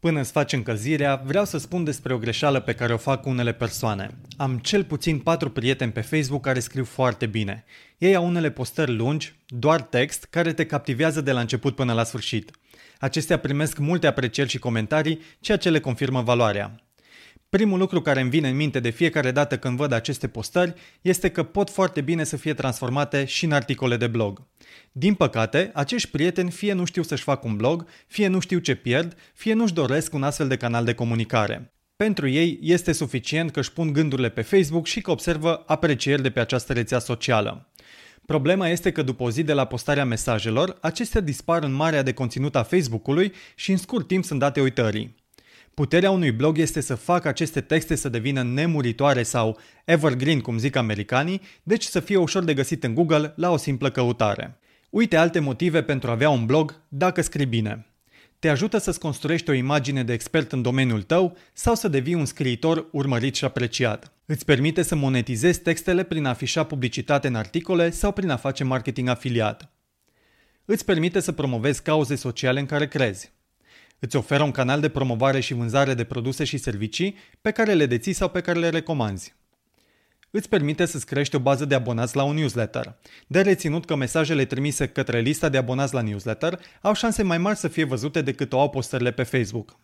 Până îți faci încălzirea, vreau să spun despre o greșeală pe care o fac unele persoane. Am cel puțin patru prieteni pe Facebook care scriu foarte bine. Ei au unele postări lungi, doar text, care te captivează de la început până la sfârșit. Acestea primesc multe aprecieri și comentarii, ceea ce le confirmă valoarea. Primul lucru care îmi vine în minte de fiecare dată când văd aceste postări este că pot foarte bine să fie transformate și în articole de blog. Din păcate, acești prieteni fie nu știu să-și facă un blog, fie nu știu ce pierd, fie nu-și doresc un astfel de canal de comunicare. Pentru ei este suficient că își pun gândurile pe Facebook și că observă aprecieri de pe această rețea socială. Problema este că după o zi de la postarea mesajelor, acestea dispar în marea de conținut a Facebook-ului și în scurt timp sunt date uitării. Puterea unui blog este să facă aceste texte să devină nemuritoare sau evergreen, cum zic americanii, deci să fie ușor de găsit în Google la o simplă căutare. Uite alte motive pentru a avea un blog dacă scrii bine. Te ajută să-ți construiești o imagine de expert în domeniul tău sau să devii un scriitor urmărit și apreciat. Îți permite să monetizezi textele prin a afișa publicitate în articole sau prin a face marketing afiliat. Îți permite să promovezi cauze sociale în care crezi. Îți oferă un canal de promovare și vânzare de produse și servicii pe care le deții sau pe care le recomanzi. Îți permite să-ți crești o bază de abonați la un newsletter. De reținut că mesajele trimise către lista de abonați la newsletter au șanse mai mari să fie văzute decât o au postările pe Facebook.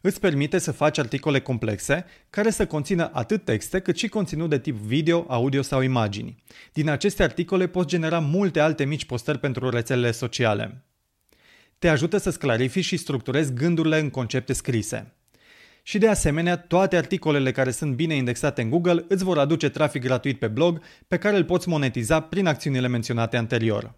Îți permite să faci articole complexe care să conțină atât texte cât și conținut de tip video, audio sau imagini. Din aceste articole poți genera multe alte mici postări pentru rețelele sociale te ajută să-ți clarifici și structurezi gândurile în concepte scrise. Și de asemenea, toate articolele care sunt bine indexate în Google îți vor aduce trafic gratuit pe blog pe care îl poți monetiza prin acțiunile menționate anterior.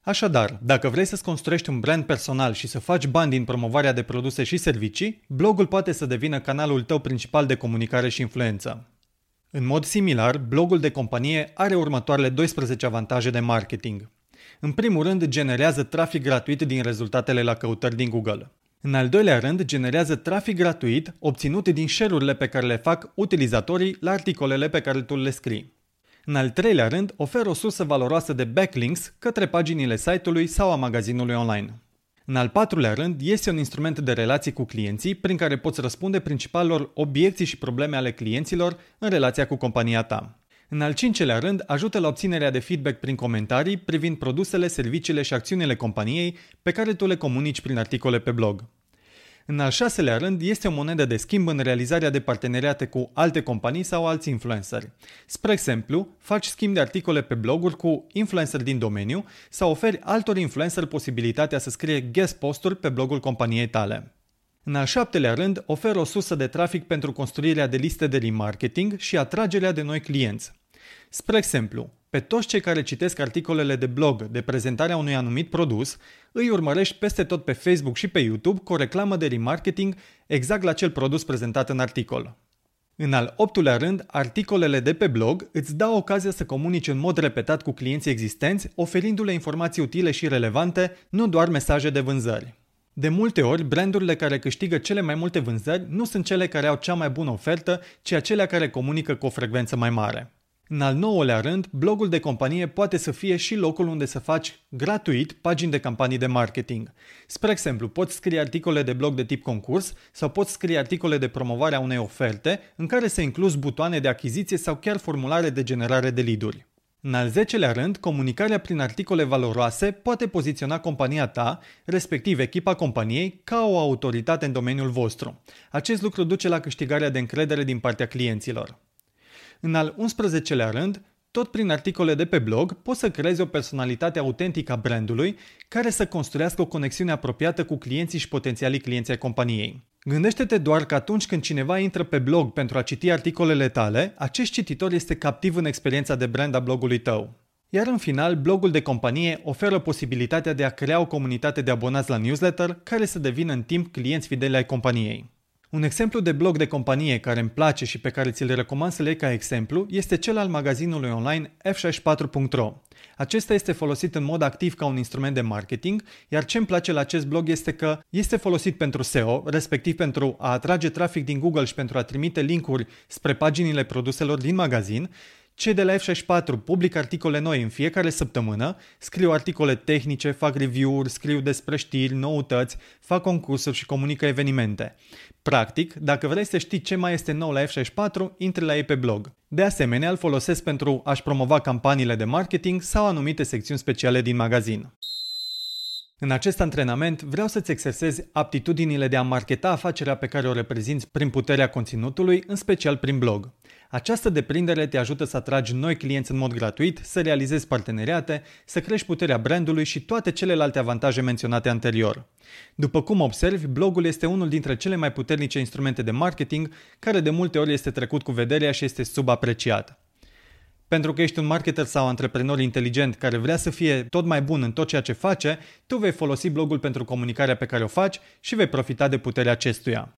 Așadar, dacă vrei să-ți construiești un brand personal și să faci bani din promovarea de produse și servicii, blogul poate să devină canalul tău principal de comunicare și influență. În mod similar, blogul de companie are următoarele 12 avantaje de marketing. În primul rând, generează trafic gratuit din rezultatele la căutări din Google. În al doilea rând, generează trafic gratuit obținut din share-urile pe care le fac utilizatorii la articolele pe care tu le scrii. În al treilea rând, oferă o sursă valoroasă de backlinks către paginile site-ului sau a magazinului online. În al patrulea rând, este un instrument de relații cu clienții prin care poți răspunde principalelor obiecții și probleme ale clienților în relația cu compania ta. În al cincelea rând, ajută la obținerea de feedback prin comentarii privind produsele, serviciile și acțiunile companiei pe care tu le comunici prin articole pe blog. În al șaselea rând, este o monedă de schimb în realizarea de parteneriate cu alte companii sau alți influenceri. Spre exemplu, faci schimb de articole pe bloguri cu influenceri din domeniu sau oferi altor influenceri posibilitatea să scrie guest posturi pe blogul companiei tale. În al șaptelea rând, oferă o sursă de trafic pentru construirea de liste de remarketing și atragerea de noi clienți. Spre exemplu, pe toți cei care citesc articolele de blog de prezentarea unui anumit produs, îi urmărești peste tot pe Facebook și pe YouTube cu o reclamă de remarketing exact la cel produs prezentat în articol. În al optulea rând, articolele de pe blog îți dau ocazia să comunici în mod repetat cu clienții existenți, oferindu-le informații utile și relevante, nu doar mesaje de vânzări. De multe ori, brandurile care câștigă cele mai multe vânzări nu sunt cele care au cea mai bună ofertă, ci acelea care comunică cu o frecvență mai mare. În al nouălea rând, blogul de companie poate să fie și locul unde să faci gratuit pagini de campanii de marketing. Spre exemplu, poți scrie articole de blog de tip concurs sau poți scrie articole de promovare a unei oferte în care să incluzi butoane de achiziție sau chiar formulare de generare de lead-uri. În al zecelea rând, comunicarea prin articole valoroase poate poziționa compania ta, respectiv echipa companiei, ca o autoritate în domeniul vostru. Acest lucru duce la câștigarea de încredere din partea clienților. În al 11-lea rând, tot prin articole de pe blog, poți să creezi o personalitate autentică a brandului care să construiască o conexiune apropiată cu clienții și potențialii clienți ai companiei. Gândește-te doar că atunci când cineva intră pe blog pentru a citi articolele tale, acest cititor este captiv în experiența de brand a blogului tău. Iar în final, blogul de companie oferă posibilitatea de a crea o comunitate de abonați la newsletter care să devină în timp clienți fideli ai companiei. Un exemplu de blog de companie care îmi place și pe care ți-l recomand să le iei ca exemplu este cel al magazinului online f64.ro. Acesta este folosit în mod activ ca un instrument de marketing, iar ce îmi place la acest blog este că este folosit pentru SEO, respectiv pentru a atrage trafic din Google și pentru a trimite linkuri spre paginile produselor din magazin, cei de la F64 public articole noi în fiecare săptămână, scriu articole tehnice, fac review-uri, scriu despre știri, noutăți, fac concursuri și comunică evenimente. Practic, dacă vrei să știi ce mai este nou la F64, intri la ei pe blog. De asemenea, îl folosesc pentru a-și promova campaniile de marketing sau anumite secțiuni speciale din magazin. În acest antrenament vreau să-ți exersezi aptitudinile de a marketa afacerea pe care o reprezinți prin puterea conținutului, în special prin blog. Această deprindere te ajută să atragi noi clienți în mod gratuit, să realizezi parteneriate, să crești puterea brandului și toate celelalte avantaje menționate anterior. După cum observi, blogul este unul dintre cele mai puternice instrumente de marketing, care de multe ori este trecut cu vederea și este subapreciat. Pentru că ești un marketer sau antreprenor inteligent care vrea să fie tot mai bun în tot ceea ce face, tu vei folosi blogul pentru comunicarea pe care o faci și vei profita de puterea acestuia.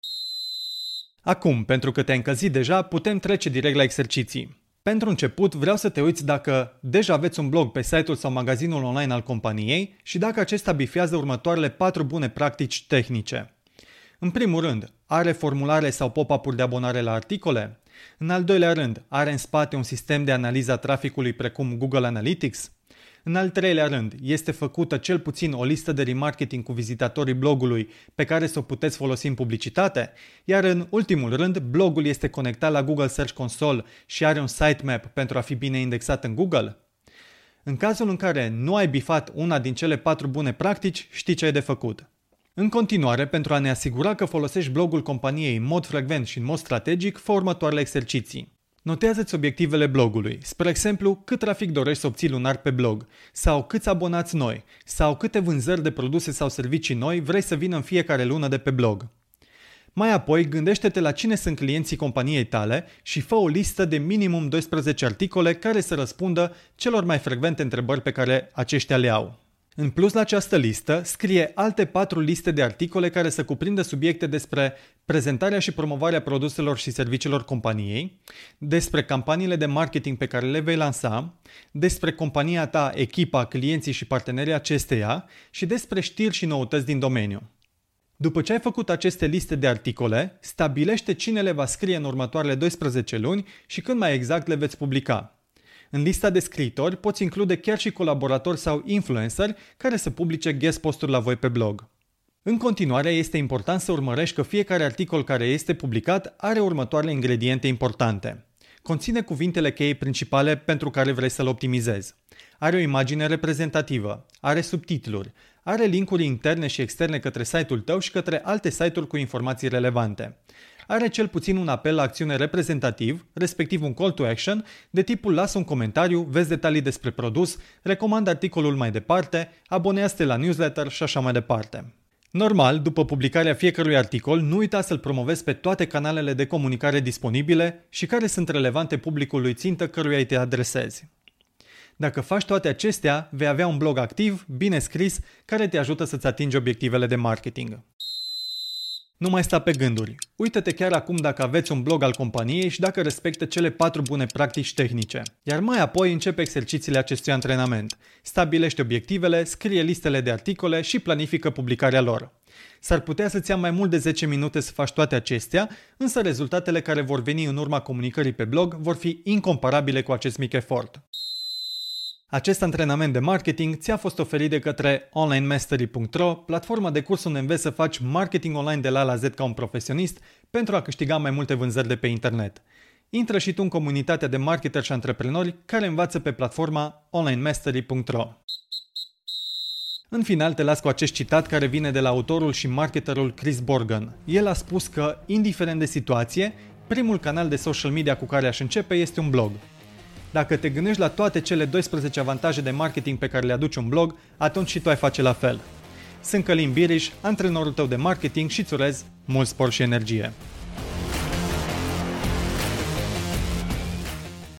Acum, pentru că te-ai încălzit deja, putem trece direct la exerciții. Pentru început, vreau să te uiți dacă deja aveți un blog pe site-ul sau magazinul online al companiei și dacă acesta bifează următoarele patru bune practici tehnice. În primul rând, are formulare sau pop-up-uri de abonare la articole? În al doilea rând, are în spate un sistem de analiză a traficului precum Google Analytics? În al treilea rând, este făcută cel puțin o listă de remarketing cu vizitatorii blogului pe care să o puteți folosi în publicitate, iar în ultimul rând, blogul este conectat la Google Search Console și are un sitemap pentru a fi bine indexat în Google. În cazul în care nu ai bifat una din cele patru bune practici, știi ce ai de făcut. În continuare, pentru a ne asigura că folosești blogul companiei în mod frecvent și în mod strategic, fă următoarele exerciții. Notează-ți obiectivele blogului, spre exemplu, cât trafic dorești să obții lunar pe blog, sau câți abonați noi, sau câte vânzări de produse sau servicii noi vrei să vină în fiecare lună de pe blog. Mai apoi, gândește-te la cine sunt clienții companiei tale și fă o listă de minimum 12 articole care să răspundă celor mai frecvente întrebări pe care aceștia le au. În plus la această listă, scrie alte patru liste de articole care să cuprindă subiecte despre prezentarea și promovarea produselor și serviciilor companiei, despre campaniile de marketing pe care le vei lansa, despre compania ta, echipa, clienții și partenerii acesteia și despre știri și noutăți din domeniu. După ce ai făcut aceste liste de articole, stabilește cine le va scrie în următoarele 12 luni și când mai exact le veți publica. În lista de scriitori poți include chiar și colaboratori sau influenceri care să publice guest posturi la voi pe blog. În continuare, este important să urmărești că fiecare articol care este publicat are următoarele ingrediente importante. Conține cuvintele cheie principale pentru care vrei să-l optimizezi. Are o imagine reprezentativă, are subtitluri, are linkuri interne și externe către site-ul tău și către alte site-uri cu informații relevante are cel puțin un apel la acțiune reprezentativ, respectiv un call to action, de tipul lasă un comentariu, vezi detalii despre produs, recomand articolul mai departe, abonează-te la newsletter și așa mai departe. Normal, după publicarea fiecărui articol, nu uita să-l promovezi pe toate canalele de comunicare disponibile și care sunt relevante publicului țintă căruia îi te adresezi. Dacă faci toate acestea, vei avea un blog activ, bine scris, care te ajută să-ți atingi obiectivele de marketing. Nu mai sta pe gânduri. Uită-te chiar acum dacă aveți un blog al companiei și dacă respectă cele patru bune practici tehnice. Iar mai apoi începe exercițiile acestui antrenament. Stabilește obiectivele, scrie listele de articole și planifică publicarea lor. S-ar putea să-ți ia mai mult de 10 minute să faci toate acestea, însă rezultatele care vor veni în urma comunicării pe blog vor fi incomparabile cu acest mic efort. Acest antrenament de marketing ți-a fost oferit de către onlinemastery.ro, platforma de curs unde înveți să faci marketing online de la la Z ca un profesionist pentru a câștiga mai multe vânzări de pe internet. Intră și tu în comunitatea de marketeri și antreprenori care învață pe platforma onlinemastery.ro. În final te las cu acest citat care vine de la autorul și marketerul Chris Borgen. El a spus că, indiferent de situație, primul canal de social media cu care aș începe este un blog. Dacă te gândești la toate cele 12 avantaje de marketing pe care le aduce un blog, atunci și tu ai face la fel. Sunt Călin Biriș, antrenorul tău de marketing și îți urez mult spor și energie.